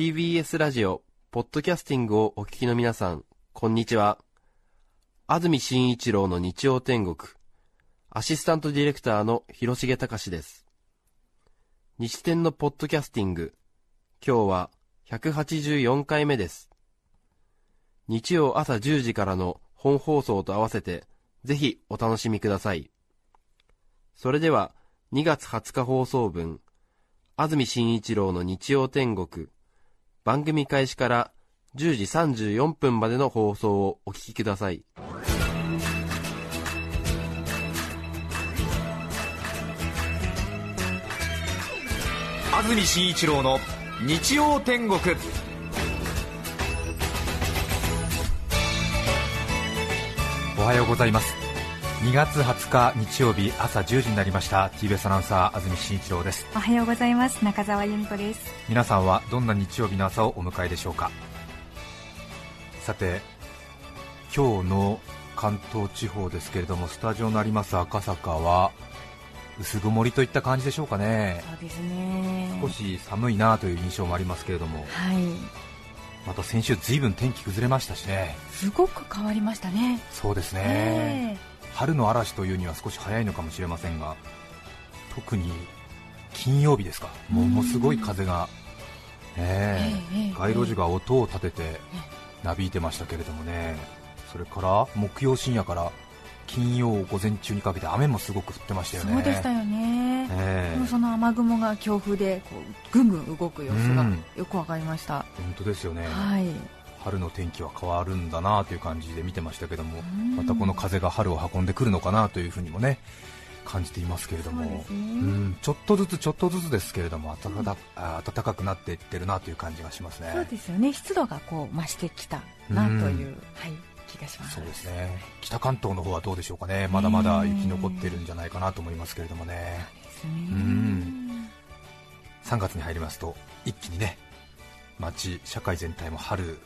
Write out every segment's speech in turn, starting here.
TBS ラジオ、ポッドキャスティングをお聞きの皆さん、こんにちは。安住紳一郎の日曜天国、アシスタントディレクターの広重隆です。日天のポッドキャスティング、今日は184回目です。日曜朝10時からの本放送と合わせて、ぜひお楽しみください。それでは、2月20日放送分、安住紳一郎の日曜天国、番組開始から10時34分までの放送をお聞きください。安住紳一郎の日曜天国おはようございます2月20日日曜日朝10時になりました。TBS アナウンサー安住紳一郎です。おはようございます。中澤由美子です。皆さんはどんな日曜日の朝をお迎えでしょうか？さて今日の関東地方ですけれどもスタジオのあります赤坂は薄曇りといった感じでしょうかね。そうですね。少し寒いなという印象もありますけれども。はい。また先週ずいぶん天気崩れましたしね。すごく変わりましたね。そうですね、え春の嵐というには少し早いのかもしれませんが特に金曜日ですか。ものすごい風が、街路樹が音を立ててなびいてましたけれどもね。それから木曜深夜から金曜午前中にかけて雨もすごく降ってましたよね。そうでしたよね、ええ。でもその雨雲が強風でこうぐんぐん動く様子がうん。よくわかりました、本当ですよね、はい春の天気は変わるんだなという感じで見てましたけどもん。またこの風が春を運んでくるのかなというふうにもね感じていますけれども。そうんちょっとずつちょっとずつですけれども暖か,、あ暖かくなっていってるなという感じがしますね。そうですよね。湿度がこう増してきたなという、うん。はい、気がします。そうですね。北関東の方はどうでしょうかね。まだまだ雪残ってるんじゃないかなと思いますけれどもね。ですね。うん。3月に入りますと一気にね街社会全体も春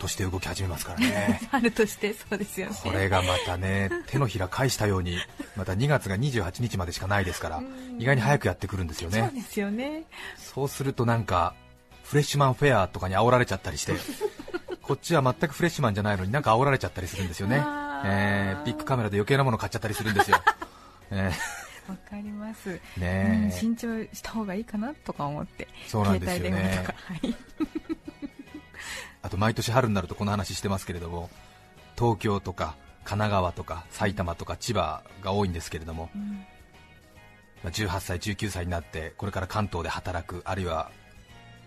として動き始めますからね春としてそうですよねこれがまたね手のひら返したようにまた2月が28日までしかないですから意外に早くやってくるんですよねそうですよねそうするとなんかフレッシュマンフェアとかに煽られちゃったりしてこっちは全くフレッシュマンじゃないのになんか煽られちゃったりするんですよね、えビッグカメラで余計なもの買っちゃったりするんですよ、えわかります、ねえ慎重した方がいいかなとか思ってそうなんですよ携帯電話とか、はい、あと毎年春になるとこの話してますけれども東京とか神奈川とか埼玉とか千葉が多いんですけれども、まあ18歳、19歳になってこれから関東で働くあるいは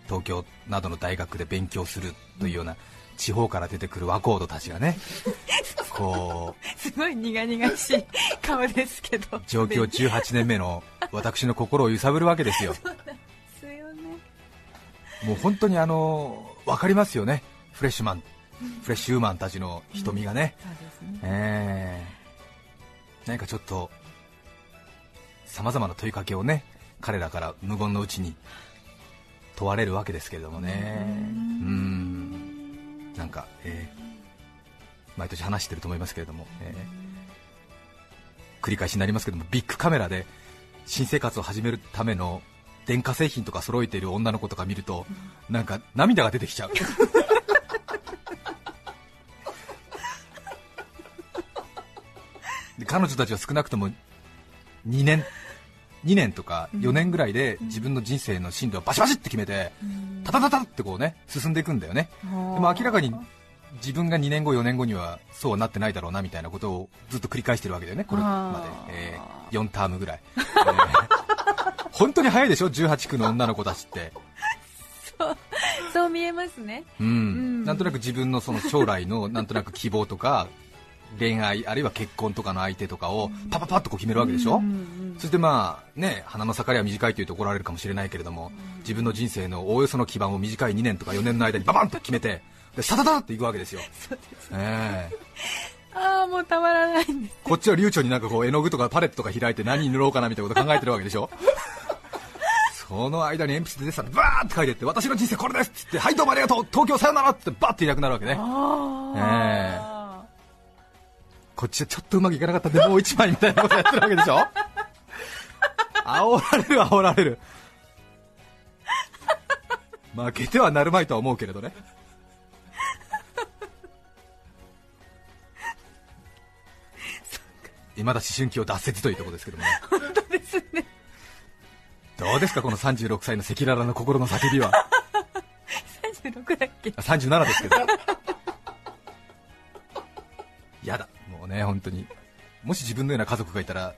東京などの大学で勉強するというような地方から出てくる若人たちがね こうすごい苦々しい顔ですけど。上京18年目の私の心を揺さぶるわけですよ もう本当にあの分かりますよね。フレッシュマン。フレッシュウーマンたちの瞳がね、そうですね。えー。何かちょっとさまざまな問いかけをね彼らから無言のうちに問われるわけですけれどもね。うん。なんか、えー毎年話してると思いますけれども、えー。繰り返しになりますけどもビッグカメラで新生活を始めるための電化製品とか揃えている女の子とか見ると、なんか涙が出てきちゃう。で彼女たちは少なくとも2年2年とか4年ぐらいで自分の人生の進路をバシバシって決めて、タタタタってこうね進んでいくんだよね、でも明らかに自分が2年後、4年後にはそうはなってないだろうなみたいなことをずっと繰り返してるわけだよね、これまで、えー4タームぐらい、えー本当に早いでしょ、18区の女の子たちって、そう見えますね。うん。ん。なんとなく自分のその将来の なんとなく希望とか恋愛あるいは結婚とかの相手とかをパパパッとこう決めるわけでしょ、そしてまあね鼻の盛りは短いというと怒られるかもしれないけれども自分の人生のおおよその基盤を短い2年とか4年の間にババンと決めてでサタタタっていくわけですよ。ええ。ああもうたまらないんです。こっちは流暢になんかこう絵の具とかパレットとか開いて何に塗ろうかなみたいなこと考えてるわけでしょ？その間に鉛筆でさバーって書いてって私の人生これですっつってはいどうもありがとう東京さよならってバーっていなくなるわけね。ええ。こっちはちょっとうまくいかなかったんで もう一枚みたいなことやってるわけでしょ？煽られる煽られる。負けてはなるまいとは思うけれどね。今だ思春期を脱せずというところですけどもね。本当ですねどうですかこの36歳の赤裸々の心の叫びは？36だっけ？あ37ですけど。やだ。もうね本当に。もし自分のような家族がいたら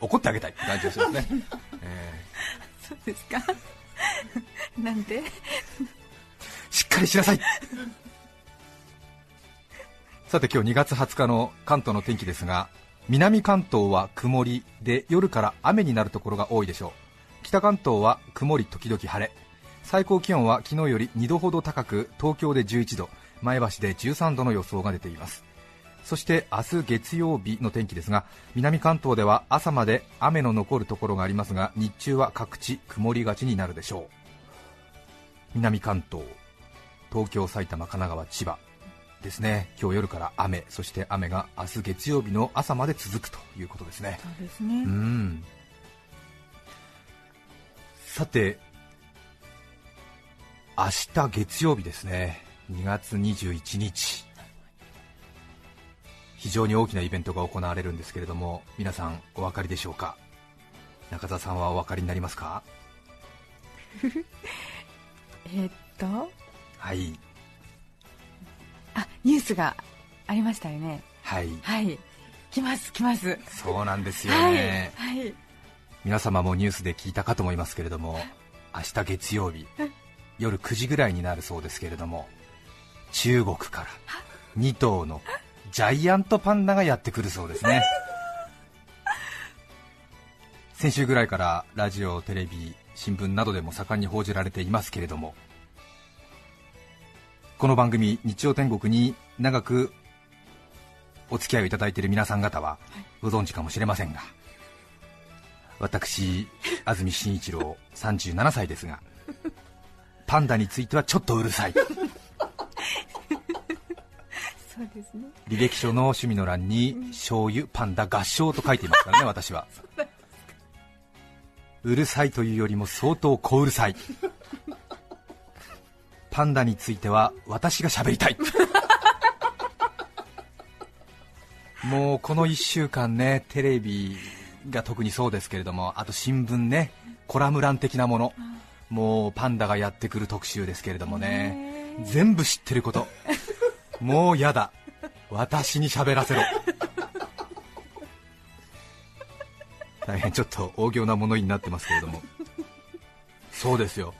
怒ってあげたいって感じがしますね、えそうですか？なんで？ーしっかりしなさい。さて今日2月20日の関東の天気ですが南関東は曇りで夜から雨になるところが多いでしょう北関東は曇り時々晴れ。最高気温は昨日より2度ほど高く東京で11度前橋で13度の予想が出ています。そして明日月曜日の天気ですが南関東では朝まで雨の残るところがありますが日中は各地曇りがちになるでしょう。南関東東京埼玉神奈川千葉ですね。今日夜から雨そして雨が明日月曜日の朝まで続くということですね。そうですね。うんさて明日月曜日ですね。2月21日。非常に大きなイベントが行われるんですけれども皆さんお分かりでしょうか？中澤さんはお分かりになりますか？えーっと？はい。あニュースがありましたよね。はい。はい。来ます来ます。そうなんですよはい。ね、はい皆様もニュースで聞いたかと思いますけれども明日月曜日夜9時ぐらいになるそうですけれども中国から2頭のジャイアントパンダがやってくるそうですね。先週ぐらいからラジオ、テレビ、新聞などでも盛んに報じられていますけれどもこの番組、日曜天国に長くお付き合いをいただいている皆さん方はご存知かもしれませんが、私、安住紳一郎37歳ですが、パンダについてはちょっとうるさい、そうですね履歴書の趣味の欄に醤油パンダ合唱と書いていますからね、私は。うるさいというよりも相当小うるさい。パンダについては私が喋りたい。もうこの1週間ね、テレビが特にそうですけれども、あと新聞ね、コラム欄的なもの、もうパンダがやってくる特集ですけれどもね、全部知ってること、もうやだ、私に喋らせろ。大変ちょっと大行なものになってますけれども、そうですよ、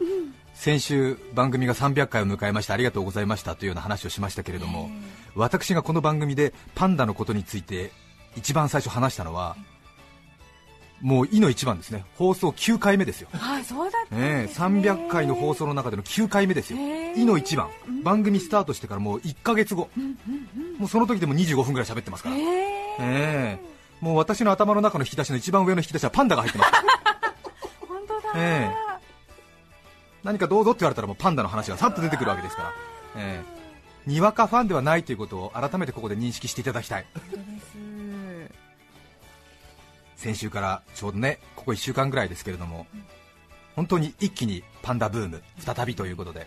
先週、番組が300回を迎えましてありがとうございましたというような話をしましたけれども、私がこの番組でパンダのことについて一番最初話したのは、もういの一番ですね、放送9回目ですよ。あそうだね。300回の放送の中での9回目ですよ、いの一番、番組スタートしてからもう1ヶ月後、もうその時でも25分ぐらい喋ってますから、え。ええ。もう私の頭の中の引き出しの一番上の引き出しはパンダが入ってます、ー、本当だ、え。何かどうぞって言われたらもうパンダの話がさっと出てくるわけですから、ええ。にわかファンではないということを改めてここで認識していただきたい、先週からちょうどね、ここ1週間ぐらいですけれども、本当に一気にパンダブーム、再びということで。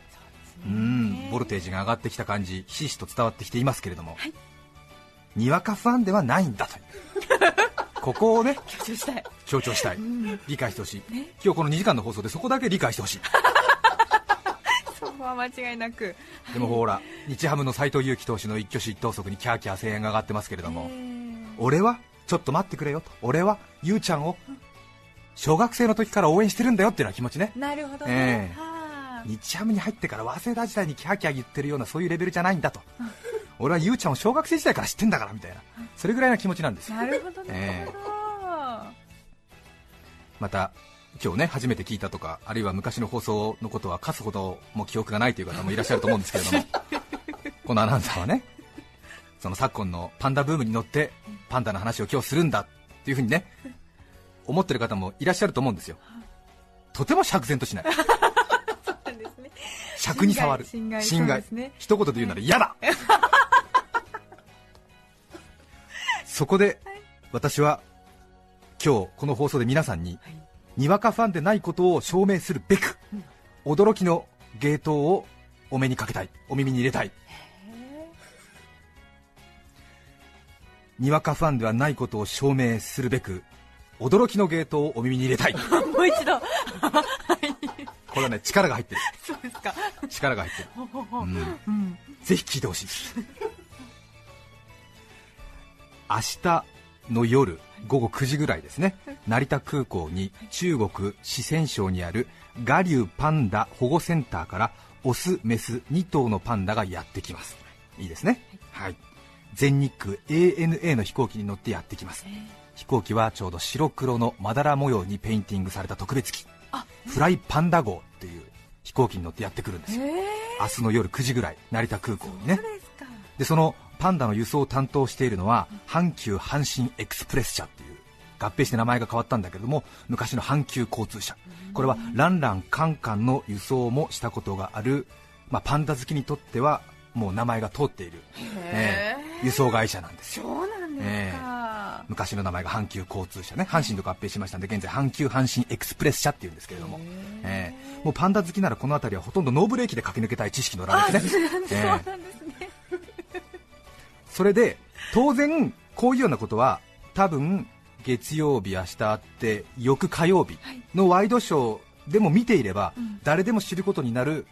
うんボルテージが上がってきた感じ、ひしひしと伝わってきていますけれども、にわかファンではないんだという、ここをね強調したい。強調したい、理解してほしい、今日この2時間の放送でそこだけ理解してほしい、そこは間違いなく。でもほら、日ハムの斎藤佑樹投手の一挙手一投足にキャーキャー声援が上がってますけれども、俺はちょっと待ってくれよと、俺はゆうちゃんを小学生の時から応援してるんだよっていうような気持ちね。なるほどえね、えはあ。日ハムに入ってから早稲田時代にキャーキャー言ってるようなそういうレベルじゃないんだと、俺はゆうちゃんを小学生時代から知ってんだからみたいな。それぐらいな気持ちなんですよ。なるほどなええ。るほまた今日ね初めて聞いたとかあるいは昔の放送のことはかすほども記憶がないという方もいらっしゃると思うんですけれども。このアナウンサーはねその昨今のパンダブームに乗ってパンダの話を今日するんだっていうふうにね 思ってる方もいらっしゃると思うんですよ。とても釈然としない。ど そうなんですね。尺に触る。侵害侵害そうですね。一言で言うなら嫌だ。そこで私は今日この放送で皆さんににわかファンでないことを証明するべく驚きの芸当をお目にかけたい。お耳に入れたいにわかファンではないことを証明するべく驚きの芸当をお耳に入れたい。もう一度。これはね力が入ってる。そうですか。力が入ってる、うんうん。ぜひ聞いてほしい。明日の夜午後9時ぐらいですね。成田空港に中国四川省にある我流パンダ保護センターからオスメス2頭のパンダがやってきます。いいですね。はい全日空 ANA の飛行機に乗ってやってきます。飛行機はちょうど白黒のまだら模様にペインティングされた特別機。フライパンダ号っていう飛行機に乗ってやってくるんですよ。明日の夜9時ぐらい成田空港にね。でそのパンダの輸送を担当しているのは阪急阪神エクスプレス社っていう合併して名前が変わったんだけれども昔の阪急交通社。これはランランカンカンの輸送もしたことがある、まあ、パンダ好きにとってはもう名前が通っている、ええ輸送会社なんですよ。そうなんですか、昔の名前が阪急交通社ね。阪神と合併しましたんで現在阪急阪神エクスプレス社っていうんですけれども、え。えもうパンダ好きならこの辺りはほとんどノーブレーキで駆け抜けたい知識のラですね、ええそうなんですね。それで当然こういうようなことは多分月曜日明日あって翌火曜日のワイドショーでも見ていれば、誰でも知ることになる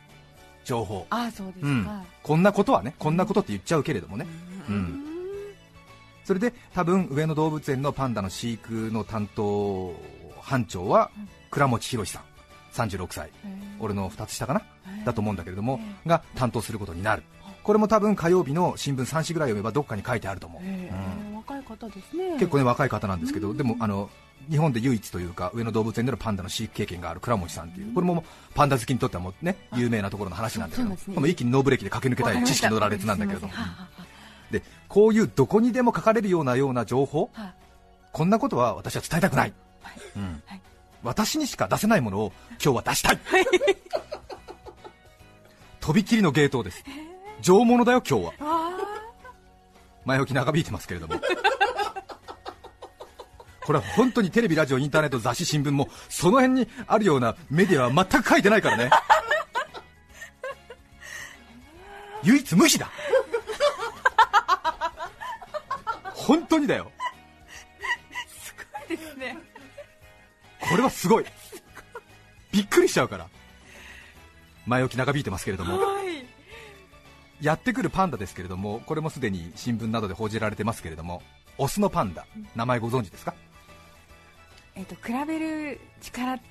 情報、ああそうですか、うん、こんなことはねこんなことって言っちゃうけれどもね、うん。それで多分上野動物園のパンダの飼育の担当班長は倉持博さん。36歳。俺の2つ下かな？だと思うんだけれどもが担当することになる。これも多分火曜日の新聞3紙ぐらい読めばどっかに書いてあると思う、えうん。ー若い方ですね。結構ね若い方なんですけど、でもあの日本で唯一というか上野動物園でのパンダの飼育経験がある倉持さんっていう、これもパンダ好きにとってはもうね有名なところの話なんだけど、一気にノーブレーキで駆け抜けたい知識の羅列なんだけれどもでこういうどこにでも書かれるようなような情報あはこんなことは私は伝えたくない、うん。はい。私にしか出せないものを今日は出したい。とびきりの芸当です。上物だよ今日は。あ。前置き長引いてますけれども。これは本当にテレビ、ラジオ、インターネット、雑誌、新聞もその辺にあるようなメディアは全く書いてないからね。唯一無視だ本当にだよ。ーですね。これはすごい。びっくりしちゃうから。前置き長引いてますけれども。はい。やってくるパンダですけれどもこれもすでに新聞などで報じられてますけれどもオスのパンダ名前ご存知ですか？えっ、と比べる力と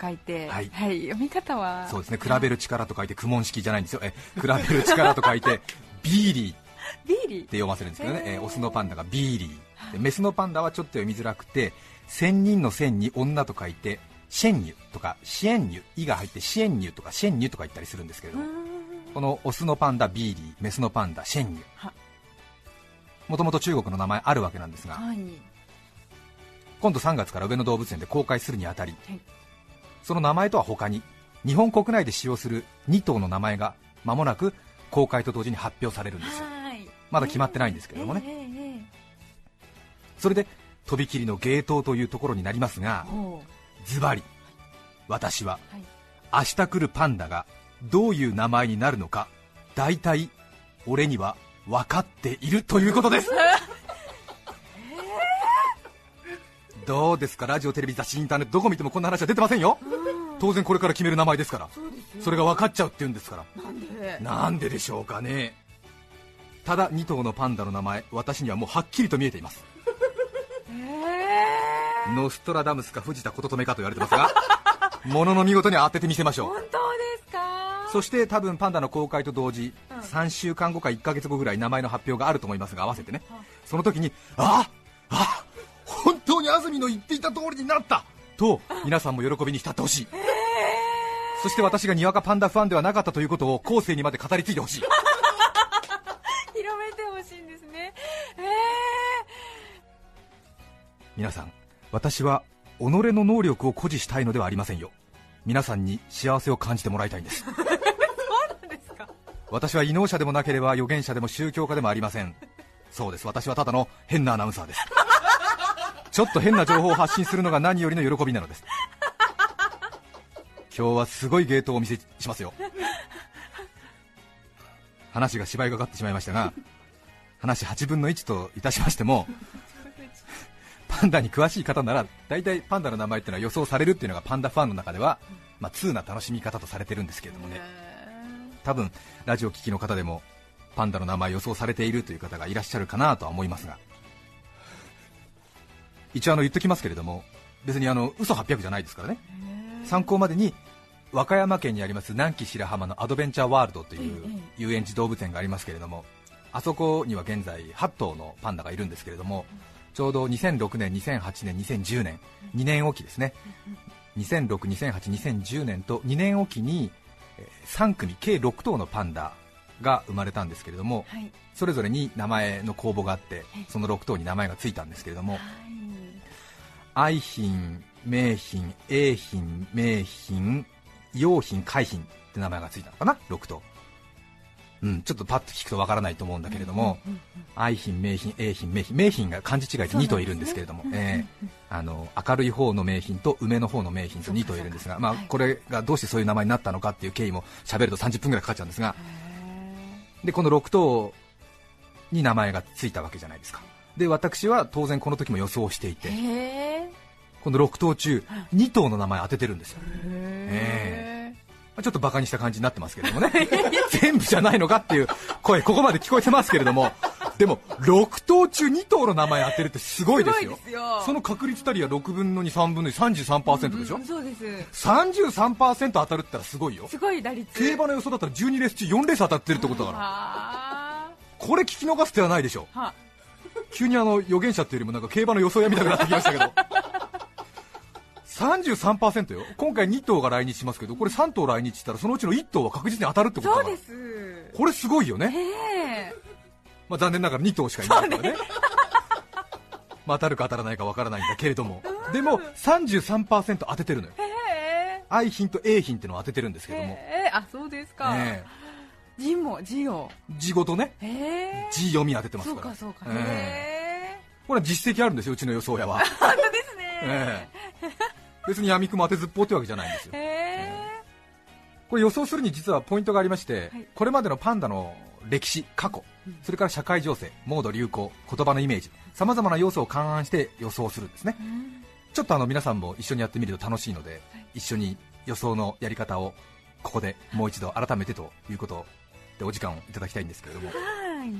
書いて、はい読み方は。そうですね。比べる力と書いて公文式じゃないんですよ。え比べる力と書いてビーリーってビーリ。ー読ませるんですけどね、えーオスのパンダがビーリー。でメスのパンダはちょっと読みづらくて千人の千に女と書いてシェンニュとかシエンニュイが入ってシエンニュとかシェンニュとか言ったりするんですけれども。このオスのパンダビーリーメスのパンダシェンニュは。もともと中国の名前あるわけなんですがはい。今度3月から上野動物園で公開するにあたり、はい。その名前とは他に日本国内で使用する2頭の名前が間もなく公開と同時に発表されるんですよ。はいまだ決まってないんですけれどもね。それでとびきりの芸当というところになりますがズバリ私は明日来るパンダがどういう名前になるのか大体俺には分かっているということです。どうですかラジオテレビ雑誌インターネットどこ見てもこんな話は出てませんよ。当然これから決める名前ですから。それが分かっちゃうって言うんですから。なんででしょうかねただ2頭のパンダの名前私にはもうはっきりと見えています。えー。ノストラダムスか藤田琴留かと言われてますが ものの見事に当ててみせましょう。本当ですか？そして多分パンダの公開と同時、3週間後か1ヶ月後ぐらい名前の発表があると思いますが合わせてね、その時にああ本当に安住の言っていた通りになったと皆さんも喜びに浸ってほしい、そして私がにわかパンダファンではなかったということを後世にまで語り継いでほしい皆さん私は己の能力を誇示したいのではありませんよ。皆さんに幸せを感じてもらいたいんです。ー、そうですか？私は異能者でもなければ預言者でも宗教家でもありません。そうです。私はただの変なアナウンサーです。ちょっと変な情報を発信するのが何よりの喜びなのです。今日はすごいゲートをお見せしますよ。話が芝居がかってしまいましたが話8分の1といたしましてもパンダに詳しい方なら大体パンダの名前っていうのは予想されるっていうのがパンダファンの中では、まあ、通な楽しみ方とされてるんですけれどもね。多分ラジオ聴きの方でもパンダの名前予想されているという方がいらっしゃるかなとは思いますが。一応あの言っときますけれども別にあの嘘800じゃないですからね。参考までに和歌山県にあります南紀白浜のアドベンチャーワールドという遊園地動物園がありますけれどもあそこには現在8頭のパンダがいるんですけれどもちょうど2006年、2008年、2010年2年おきですね。2006、2008、2010年と2年おきにえー3組計6頭のパンダが生まれたんですけれども、はい。それぞれに名前の公募があってその6頭に名前がついたんですけれども愛品、名品、英品、名品、用品、海品って名前がついたのかな、6頭。うん、ちょっとパッと聞くとわからないと思うんだけれども、愛品、名品、英品、名品、名品が漢字違いで2頭いるんですけれども、えーあの明るい方の名品と梅の方の名品と2頭いるんですが、まあ、これがどうしてそういう名前になったのかっていう経緯も喋ると30分ぐらいかかっちゃうんですが、でこの6頭に名前がついたわけじゃないですか。で私は当然この時も予想していて、この6頭中2頭の名前当ててるんですよ、ちょっとバカにした感じになってますけれどもね。全部じゃないのかっていう声ここまで聞こえてますけれども。でも6頭中2頭の名前当てるってすごいですよ。すよ。その確率たりは6分の23分の233%でしょ、うんそうです。33%当たるって言ったらすごいよ。すごい打率。競馬の予想だったら12レース中4レース当たってるってことだから。はこれ聞き逃す手はないでしょ。急にあの預言者っていうよりもなんか競馬の予想屋みたいになってきましたけど33%よ。今回2頭が来日しますけどこれ3頭来日したらそのうちの1頭は確実に当たるってことだからそうです。これすごいよね、まあ、残念ながら2頭しかいない。からね。まあ当たるか当たらないかわからないんだけれども。でも33%当ててるのよ。へえ。愛品と A 品っていうのを当ててるんですけども、あそうですか。え。字も字を。え字ごとね。字読み当ててますそうからかそうか。え。へえ。これは実績あるんですようちの予想屋は、本当ですね。ええ 別に闇雲当てずっぽうってわけじゃないんですよ。へえこれ予想するに実はポイントがありまして、はい。これまでのパンダの歴史、過去、それから社会情勢、モード流行、言葉のイメージ、さまざまな要素を勘案して予想するんですね、ちょっとあの皆さんも一緒にやってみると楽しいので、一緒に予想のやり方をここでもう一度改めてということでお時間をいただきたいんですけれども、はい。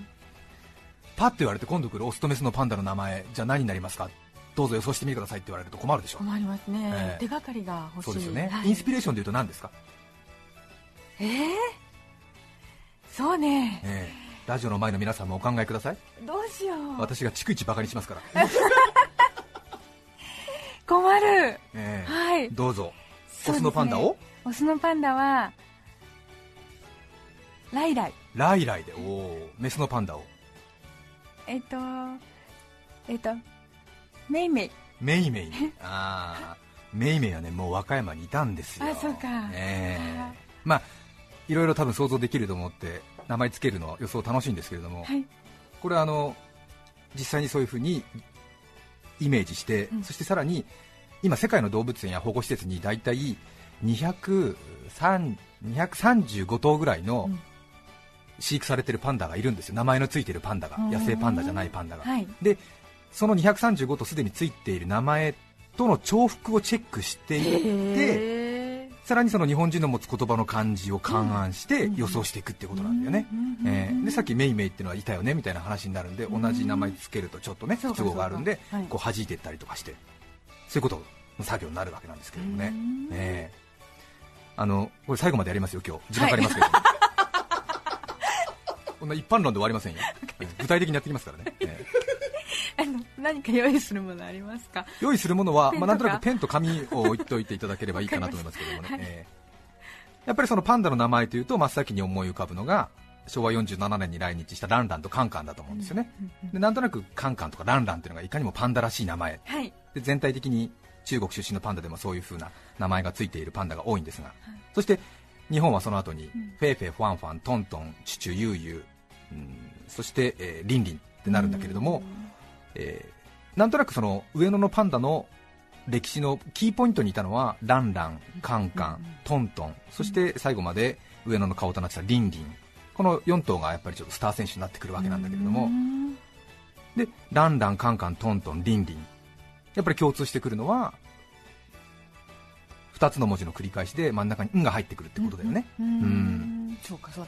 パッと言われて今度来るオスとメスのパンダの名前、じゃあ何になりますか、どうぞ予想してみてくださいって言われると困るでしょ。困りますね、ええ。手がかりが欲しい。そうですよね、はい。インスピレーションでいうと何ですか、えー、そうね。ええ。ラジオの前の皆さんもお考えください、どうしよう。私が逐一バカにしますから。困る。ええ。はい。どうぞ、オスのパンダを？オスのパンダはライライ。ライライで、おお、メスのパンダを。えっとえっとメイメイメイメイに、あー。メイメイはね、もう和歌山にいたんですよ、あそうか。ええ。あまあ、いろいろ多分想像できると思って、名前つけるのは予想楽しいんですけれども、はい。これはあの実際にそういうふうにイメージして、うん。そしてさらに今、世界の動物園や保護施設に大体203 235頭ぐらいのうん。飼育されてるパンダがいるんですよ、名前のついてるパンダが、うん野生パンダじゃないパンダが。はい。でその235とすでについている名前との重複をチェックしていってへさらにその日本人の持つ言葉の漢字を勘案してうん。予想していくってことなんだよね、うんうんうんえーでさっきメイメイっていうのはいたよねみたいな話になるんでうん同じ名前つけるとちょっとね不都合があるんでこう弾いていったりとかしてそういうことの作業になるわけなんですけれどもね。うん、え。ーあのこれ最後までやりますよ、今日。時間かかりますけど、こんな一般論で終わりませんよ、具体的にやってきますからね、えあ の何か用意するものありますか？ー用意するものは、まあ、なんとなくペンと紙を置いておいていただければいいかなと思いますけどもね、はい。えーやっぱりそのパンダの名前というと真っ先に思い浮かぶのが昭和47年に来日したランランとカンカンだと思うんですよね、でなんとなくカンカンとかランランというのがいかにもパンダらしい名前。はい。で全体的に中国出身のパンダでもそういう風な名前がついているパンダが多いんですが、そして日本はその後に、フェイフェイ、ファンファン、トントン、チュチュ、ユーユー、うんそして、えーリンリンってなるんだけれども、えーなんとなくその上野のパンダの歴史のキーポイントにいたのはランラン、カンカン、トントン、そして最後まで上野の顔となってたリンリン、この4頭がやっぱりちょっとスター選手になってくるわけなんだけれども、でランラン、カンカン、トントン、リンリン、やっぱり共通してくるのは2つの文字の繰り返しで真ん中に「ん」が入ってくるってことだよね、うん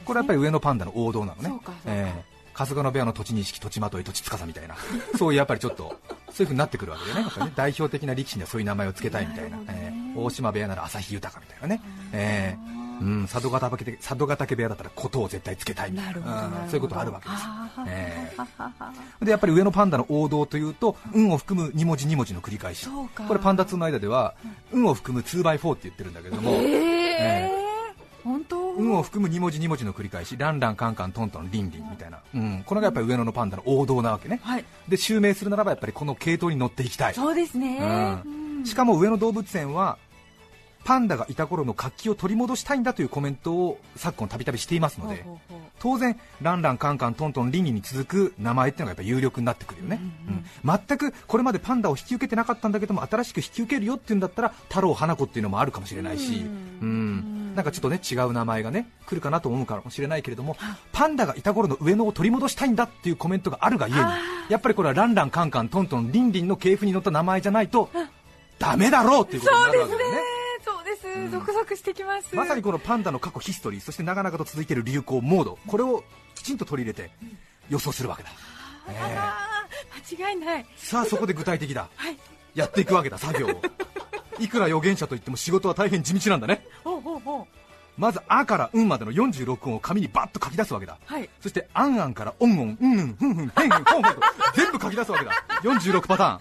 これはやっぱり上のパンダの王道なのね。そうかそうか。ええ春日の部屋の土地錦、土地まとい、土地司みたいな、そういうやっぱりちょっと、そういう風になってくるわけでね、やっぱりね 代表的な力士にはそういう名前を付けたいみたいな、なええ。大島部屋なら朝日豊みたいなね、ええ。うん、佐渡ヶ嶽佐渡ヶ嶽部屋だったら琴を絶対つけたいみたいな、うんそういうことあるわけです。ええ。ははははでやっぱり上のパンダの王道というと、運を含む2文字2文字の繰り返し、これパンダ2の間では、運を含む 2x4 って言ってるんだけども、えー本当？運を含む2文字2文字の繰り返し、ランラン、カンカン、トントン、リンリンみたいな、うん、これがやっぱり上野のパンダの王道なわけね、はい。で襲名するならばやっぱりこの系統に乗っていきたい、そうですね。うん。しかも上野動物園は、パンダがいた頃の活気を取り戻したいんだというコメントを昨今たびたびしていますので、ほうほうほう。当然、ランラン、カンカン、トントン、リンリンに続く名前っていうのがやっぱり有力になってくるよね、うん全くこれまでパンダを引き受けてなかったんだけども、新しく引き受けるよっていうんだったら、太郎、花子っていうのもあるかもしれないし、うんなんかちょっとね違う名前がね来るかなと思うかもしれないけれども、パンダがいた頃の上野を取り戻したいんだっていうコメントがあるがゆえに、やっぱりこれはランラン、カンカン、トントン、リンリンの系譜に乗った名前じゃないと、ダメだろうっていうことになるわけだよね。そうです。ゾクゾクしてきます。まさにこのパンダの過去ヒストリーそして長々と続いている流行モードこれをきちんと取り入れて予想するわけだ、ええあー間違いない。さあそこで具体的だ。はいやっていくわけだ作業を。いくら予言者といっても仕事は大変地道なんだね。ほうほうほう。まず「あ」から「うん」までの46音を紙にバッと書き出すわけだ。はい。そして「あんあん」から「おんおん」「うんうん」「ふんふん」「へんへん」「ほんほん」と全部書き出すわけだ。46パターン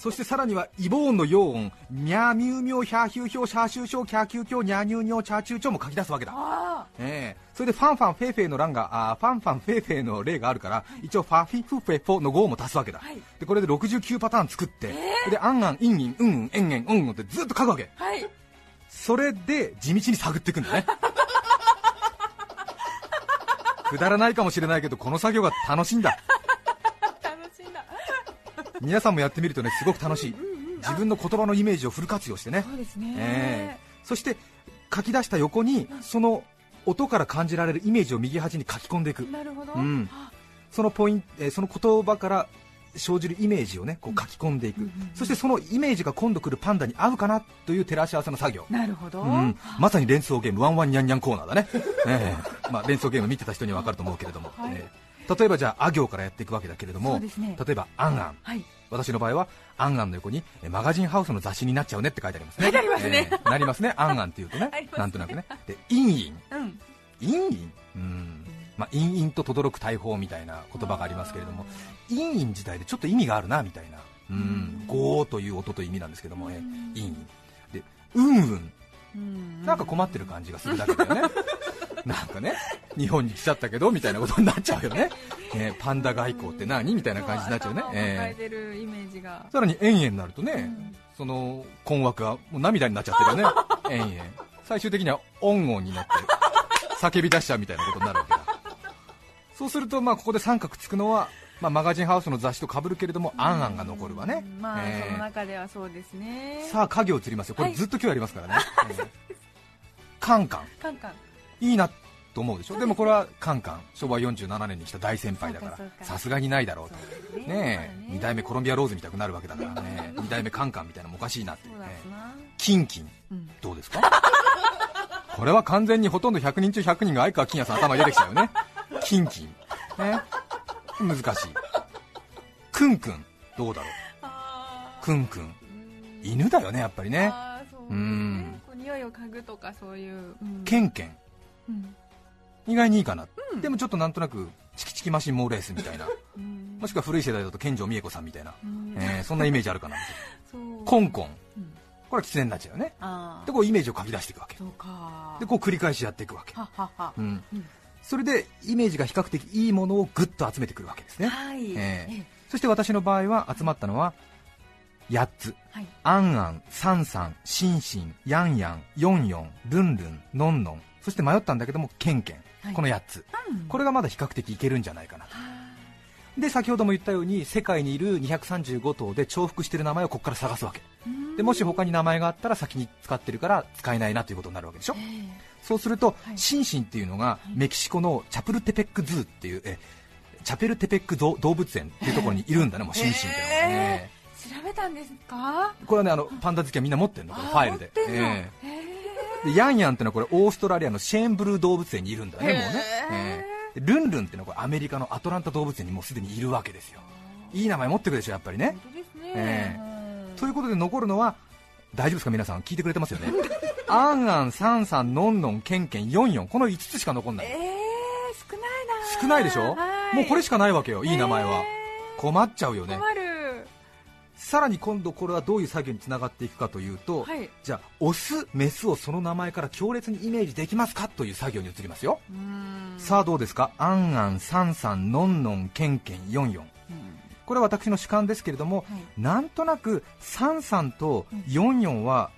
そしてさらにはイ母音の拗音「ミャーミューミョーヒャーヒューヒョーシャーシューショーキャーキューキョーニャーニューニョーチャーチューチョーも書き出すわけだ。あええそれでファンファンフェイフェイの欄があーファンファンフェイフェイの例があるから一応ファフィフフェフォの5も足すわけだ、はい。でこれで69パターン作って、でアンアンインインうんうんエンエンオンオンってずっと書くわけーはいそれで地道に探っていくんだねくだらないかもしれないけどこの作業が楽しいんだ皆さんもやってみるとねすごく楽しい。自分の言葉のイメージをフル活用してね。そうですね、ええ。そして書き出した横にその音から感じられるイメージを右端に書き込んでいく。なるほど、うん。そのポイント、えーその言葉から生じるイメージをねこう書き込んでいく、そしてそのイメージが今度来るパンダに合うかなという照らし合わせの作業、なるほど、うん、まさに連想ゲームワンワンニャンニャンコーナーだね、ええ。まあ、連想ゲーム見てた人には分かると思うけれども、はい。ええ例えばじゃああ行からやっていくわけだけれども、ね。例えばあんあんはい。私の場合はアンアンの横にえマガジンハウスの雑誌になっちゃうねって書いてありますね。書いてありますね。ええなりますね。アンアンっていうとねねなんとなくね。でインイン。うん。インイン。うん。まあ、インインと轟く大砲みたいな言葉がありますけれども、インイン自体でちょっと意味があるなみたいな、うん、ゴーという音という意味なんですけども、えインイン、で、うんうん、うん。なんか困ってる感じがするだけだよね、なんかね、日本に来ちゃったけどみたいなことになっちゃうよね、え ーパンダ外交って何みたいな感じになっちゃうね。えーさらに円々になるとね、その困惑がもう涙になっちゃってるよね、円々、最終的には音音になって、叫び出しちゃうみたいなことになるわけだ。そうすると、まあ、ここで三角つくのは、まあ、マガジンハウスの雑誌と被るけれども、アンアンが残るわね。うんまあ、えーその中ではそうですね。さあ、家業移りますよ。これはい。ずっと今日やりますからね。えーカンカン。カンカンいいなと思うでしょ？でもこれはカンカン。昭和47年に来た大先輩だからさすがにないだろうと。ねえ、まだ二代目コロンビアローズみたくなるわけだからね。二代目カンカンみたいなのもおかしいなっていうね。なキンキン。うんどうですか？これは完全にほとんど100人中100人が相川金也さん頭に出てきちゃうよね。キンキン。ね？難しい。クンクン。どうだろう？あクンクン。ー犬だよねやっぱりねうん匂いを嗅ぐとかそういう、うんケンケンうん意外にいいかな、うん。でもちょっとなんとなくチキチキマシンモーレースみたいな。うん。もしくは古い世代だと健城美恵子さんみたいな、うん。えーそんなイメージあるかな。そう。コンコン。うん。これは狐になっちゃうよね。あでこうイメージを書き出していくわけ。でこう繰り返しやっていくわけ、うん。うん。それでイメージが比較的いいものをぐっと集めてくるわけですね、はい。えええ。そして私の場合は集まったのは8つ。はい。アンアン、サンサン、シンシン、ヤンヤン、ヨンヨン、ルンルン、ノンノンそして迷ったんだけどもケンケン、はい。この8つ。うん。これがまだ比較的いけるんじゃないかなと。で先ほども言ったように世界にいる235頭で重複している名前をここから探すわけ。うん。でもし他に名前があったら先に使ってるから使えないなということになるわけでしょ。ええ。そうすると、はい。シンシンっていうのがい。メキシコのチャプルテペックズーっていうえチャペルテペック動動物園っていうところにいるんだね、もうシンシンってのがね、調べたんですか？これはねあのパンダ好きはみんな持ってるのこのファイルで。え。へえでヤンヤンってのはこれオーストラリアのシェーンブルー動物園にいるんだねもうね、へええ。でルンルンってのはこれアメリカのアトランタ動物園にもうすでにいるわけですよ。いい名前持ってくるでしょやっぱりね。ね。えうんということで残るのは大丈夫ですか皆さん聞いてくれてますよね。アンアン、サンサン、ノンノン、ケンケン、ヨンヨンこの5つしか残んないええ少ないな少ないでしょ、はい。もうこれしかないわけよいい名前は、え困っちゃうよーね。困るさらに今度これはどういう作業につながっていくかというと、はい。じゃあオス、メスをその名前から強烈にイメージできますかという作業に移りますよ、うん。さあどうですか？アンアン、サンサン、ノンノン、ケンケン、ヨンヨン。うん。これは私の主観ですけれども、はい。なんとなくサンサンとヨンヨンは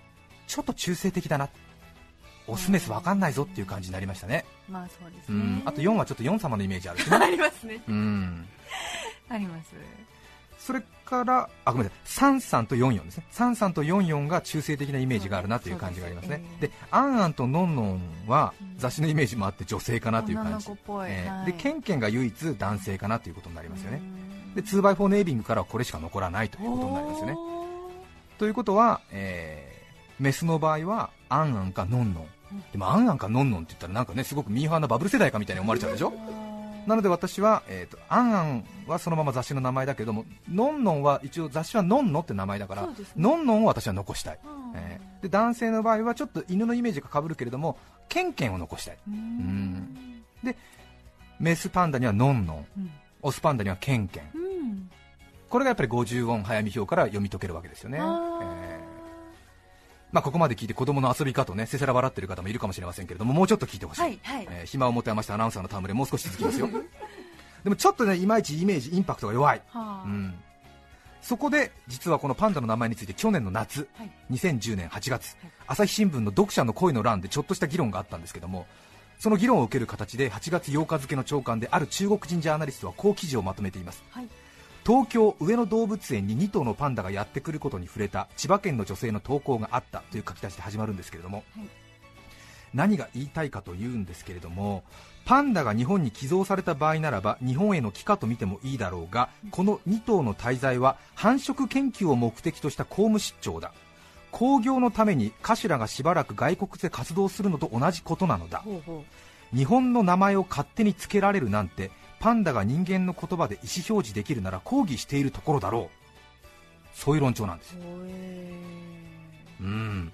ちょっと中性的だな。オスメスわかんないぞっていう感じになりましたね、まあそうですね。うん、あと4はちょっとヨン様のイメージあるしね。ありますね。うん。あります。それからあごめんなさい。33と44ですね。33と44が中性的なイメージがあるなという感じがありますね。ですでアンアンとノンノンはうん雑誌のイメージもあって女性かなという感じえーはい。でケンケンが唯一男性かなということになりますよね。うん。で 2x4 ネイビングからはこれしか残らないということになりますよね。ということは、えーメスの場合はアンアンかノンノン。うん。でもアンアンかノンノンって言ったらなんかねすごくミーハーなバブル世代かみたいに思われちゃうでしょ？なので私は、えー、とアンアンはそのまま雑誌の名前だけどもノンノンは一応雑誌はノンノって名前だから、ね。ノンノンを私は残したい、うん。えーで男性の場合はちょっと犬のイメージがかぶるけれどもケンケンを残したい。うん。ん。メスパンダにはノンノン。うん。オスパンダにはケンケン。うん。これがやっぱり50音早見表から読み解けるわけですよね、えーまあ、ここまで聞いて子供の遊びかとねせせら笑ってる方もいるかもしれませんけれどももうちょっと聞いてほしい、はいはい。えー暇を持て余したアナウンサーのタムでもう少し続きますよ。でもちょっとねいまいちイメージインパクトが弱い、はあ。うん、そこで実はこのパンダの名前について去年の夏はい。2010年8月はい。朝日新聞の読者の声の欄でちょっとした議論があったんですけどもその議論を受ける形で8月8日付の朝刊である中国人ジャーナリストはこう記事をまとめています。はい東京上野動物園に2頭のパンダがやってくることに触れた千葉県の女性の投稿があったという書き出しで始まるんですけれども、はい。何が言いたいかというんですけれどもパンダが日本に寄贈された場合ならば日本への帰化と見てもいいだろうがこの2頭の滞在は繁殖研究を目的とした公務出張だ。興行のために頭がしばらく外国で活動するのと同じことなのだ。日本の名前を勝手に付けられるなんてパンダが人間の言葉で意思表示できるなら抗議しているところだろう。そういう論調なんですうん。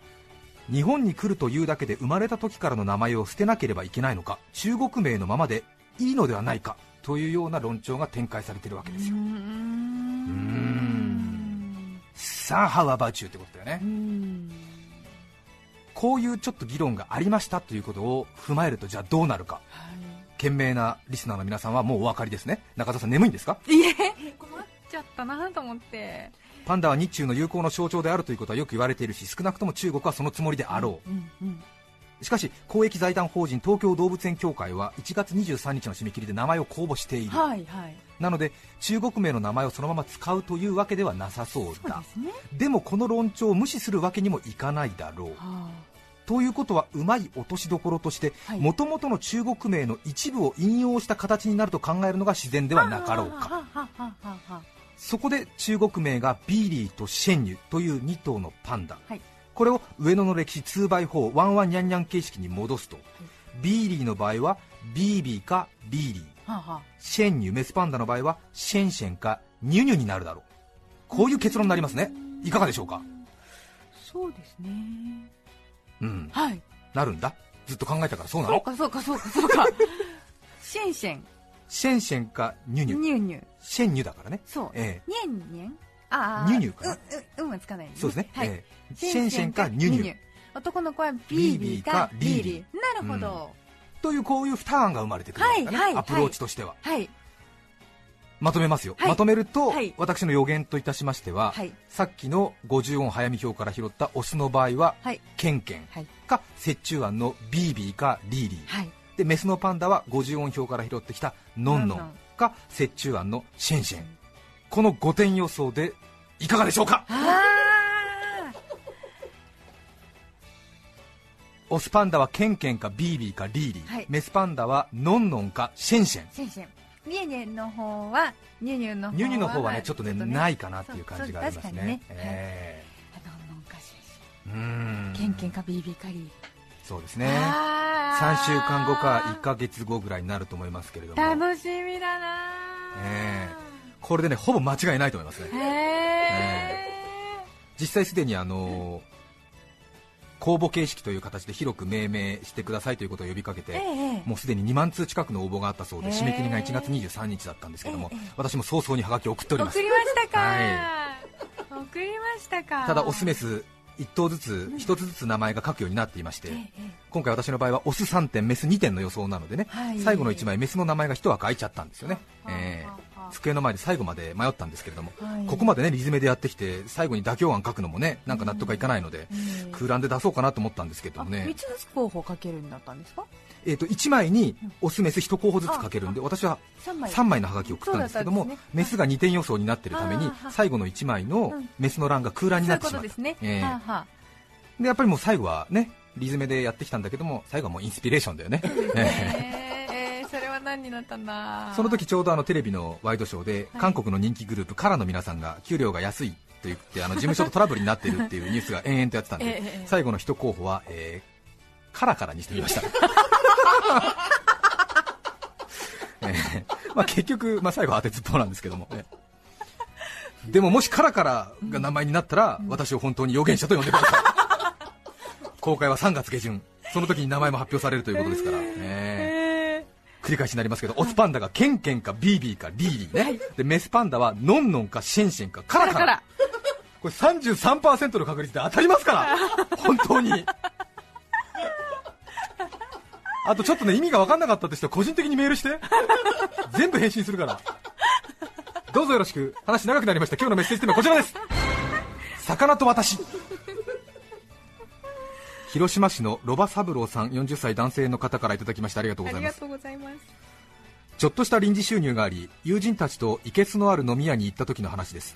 日本に来るというだけで生まれた時からの名前を捨てなければいけないのか中国名のままでいいのではないかというような論調が展開されているわけですよ。うーんさあ How about you ってことだよね。うん。こういうちょっと議論がありましたということを踏まえるとじゃあどうなるか。は賢明なリスナーの皆さんはもうお分かりですね。中田さん眠いんですか？いいえ困っちゃったなと思って。パンダは日中の友好の象徴であるということはよく言われているし少なくとも中国はそのつもりであろう。んうんうしかし公益財団法人東京動物園協会は1月23日の締め切りで名前を公募している、はいはい。なので中国名の名前をそのまま使うというわけではなさそうだ。ですね。でもこの論調を無視するわけにもいかないだろう。はということはうまい落としどころとしてはい。もともとの中国名の一部を引用した形になると考えるのが自然であはなかろうか。そこで中国名がビーリーとシェンニュという2頭のパンダ、はい。これを上野の歴史 2x4 ワンワンニャンニャン形式に戻すと、ビーリーの場合はビービーかビーリー。ははシェンニュメスパンダの場合はシェンシェンかニュニュになるだろう。こういう結論になりますね。いかがでしょうか？そうですねうん。はい。なるんだ？ずっと考えたからそうなの？そうかそうかそうかそうか。シェンシェン。シェンシェンかニュニュ。ニューニュ。ーシェンニュだからね。そう、えニェンニェン？ああ。ニュニュかな？うううんはつかないね。そうですね、はい、ええ。シェンシェンかニュニュ男の子はビービーかリーリリーなるほど、というこういう2案が生まれてくるわけだね、はいはい。アプローチとしては、はいまとめますよ、はい。まとめると、はい。私の予言といたしましては、はい。さっきの50音早見表から拾ったオスの場合は、はい。ケンケンはい。か折衷案のビービーかリーリー、はい。でメスのパンダは50音表から拾ってきたノンノンか折衷案のシェンシェン。この5点予想でいかがでしょうか？あオスパンダはケンケンかビービーかリーリー、はい。メスパンダはノンノンかシェンシェン。ーシェンシェンニェニェンの方はニュニュのニュニュの方はねちょっとねないいかなっていう感じがありますね。えノンノンかシェンシえうーん。ケンケンかビービーかリー。そうですね。あ3ー週間後か1ヶ月後ぐらいになると思いますけれども。楽しみだなえこれでねほぼ間違いないと思いますね。へえ。実際すでにあのー公募形式という形で広く命名してくださいということを呼びかけて、ええもうすでに2万通近くの応募があったそうで締め切りが1月23日だったんですけども、ええ私も早々にハガキを送っております。送りましたか、は送りましたか？ただオスメス1頭ずつ1つずつ名前が書くようになっていまして、今回私の場合はオス3点メス2点の予想なのでね、はい。最後の1枚メスの名前が1枠空いちゃったんですよね、はあえー机の前で最後まで迷ったんですけれども、はい。ここまでねリズムでやってきて最後に妥協案書くのもねなんか納得いかないので、ええ空欄で出そうかなと思ったんですけどあもね。三つずつ候補かけるんだったんですか？えー、と1枚にオスメス1候補ずつ書けるんで私は三枚。3枚のハガキを送ったんですけども、メスが2点予想になっているために最後の1枚のうん。メスの欄が空欄にないってしまった。うことですね、でやっぱりもう最後はねリズムでやってきたんだけども最後はもうインスピレーションだよね、えええー、それは何になったんだ。その時ちょうどあのテレビのワイドショーではい。韓国の人気グループカラの皆さんが給料が安いと言ってあの 事務所とトラブルになっているっていうニュースが延々とやってたんえでえ最後の一候補は、えーカラカラにしてみました、ええ。まあ、結局、まあ、最後は当てずっぽうなんですけども、ええ。でももしカラカラが名前になったら、私を本当に預言者と呼んでください。公開は3月下旬。その時に名前も発表されるということですから、ええ繰り返しになりますけど、オスパンダがケンケンかビービーかリーリーね、でメスパンダはノンノンかシェンシェンかカラカラ。カラこれ33%の確率で当たりますから。本当に。あとちょっとね意味が分かんなかったって人は個人的にメールして。全部返信するから。どうぞよろしく。話長くなりました。今日のメッセージテーマはこちらです。魚と私広島市のロバ三郎さん40歳男性の方からいただきましてありがとうございます。ちょっとした臨時収入があり友人たちといけすのある飲み屋に行った時の話です、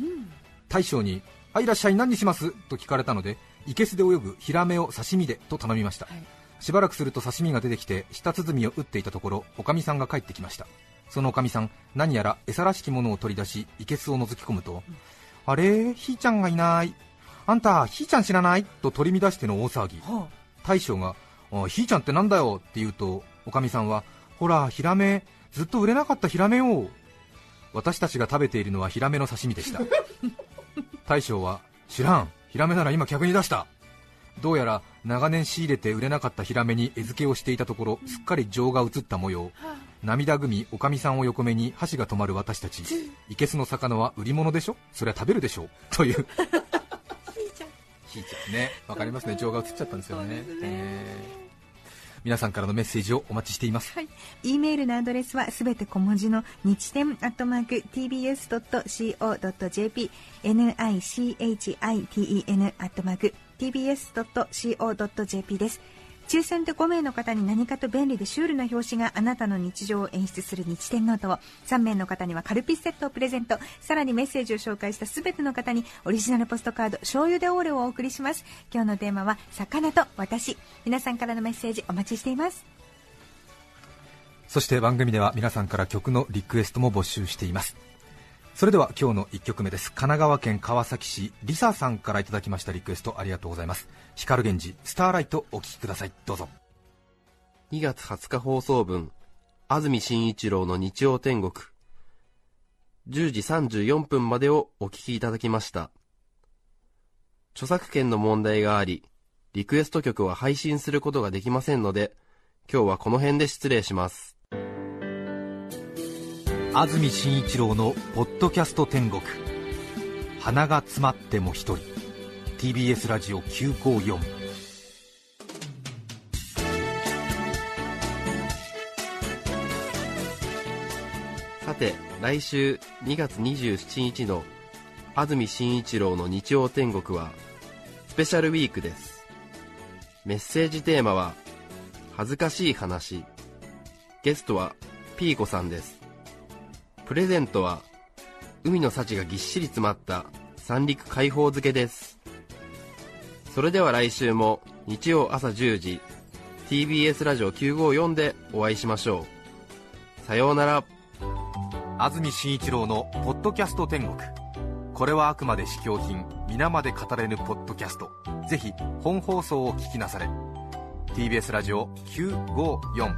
大将に「あいらっしゃい何にします?」と聞かれたのでいけすで泳ぐヒラメを刺身でと頼みました、はい。しばらくすると刺身が出てきて舌鼓を打っていたところおかみさんが帰ってきました。そのおかみさん何やら餌らしきものを取り出しいけすを覗き込むと、あれ？ひーちゃんがいないあんたひーちゃん知らない？と取り乱しての大騒ぎ。は大将が「あひーちゃんってなんだよ」って言うとおかみさんは「ほらヒラメずっと売れなかったヒラメを」私たちが食べているのはヒラメの刺身でした。大将は「知らん。ヒラメなら今客に出した」どうやら長年仕入れて売れなかったヒラメに餌付けをしていたところすっかり情が移った模様。涙ぐみおかみさんを横目に箸が止まる私たち。い。けすの魚は売り物でしょ？それは食べるでしょ？という ひーちゃんね。わかりますね。情が移っちゃったんですよね。えー。皆さんからのメッセージをお待ちしています。E メールのアドレスはすべて小文字の日天アットマーク tbs.co.jp nichiten アットマーク tbs.co.jp です抽選で5名の方に何かと便利でシュールな表紙があなたの日常を演出する日天ノートを3名の方にはカルピスセットをプレゼント。さらにメッセージを紹介したすべての方にオリジナルポストカード醤油でオーレをお送りします。今日のテーマは魚と私。皆さんからのメッセージお待ちしています。そして番組では皆さんから曲のリクエストも募集しています。それでは今日の1曲目です。神奈川県川崎市リサさんからいただきましたリクエストありがとうございます。光源氏スターライトお聴きくださいどうぞ2月20日放送分、安住紳一郎の日曜天国。10時34分までをお聞きいただきました。著作権の問題があり、リクエスト曲は配信することができませんので、今日はこの辺で失礼します。安住紳一郎の「ポッドキャスト天国」鼻が詰まっても一人 TBS ラジオ954さて、来週2月27日の安住紳一郎の日曜天国は、スペシャルウィークです。メッセージテーマは、恥ずかしい話。ゲストは、ピーコさんです。プレゼントは、海の幸がぎっしり詰まった三陸海宝漬けです。それでは来週も日曜朝10時、TBS ラジオ954でお会いしましょう。さようなら。安住紳一郎の「ポッドキャスト天国」これはあくまで試供品皆まで語れぬポッドキャストぜひ本放送を聞きなされ TBS ラジオ954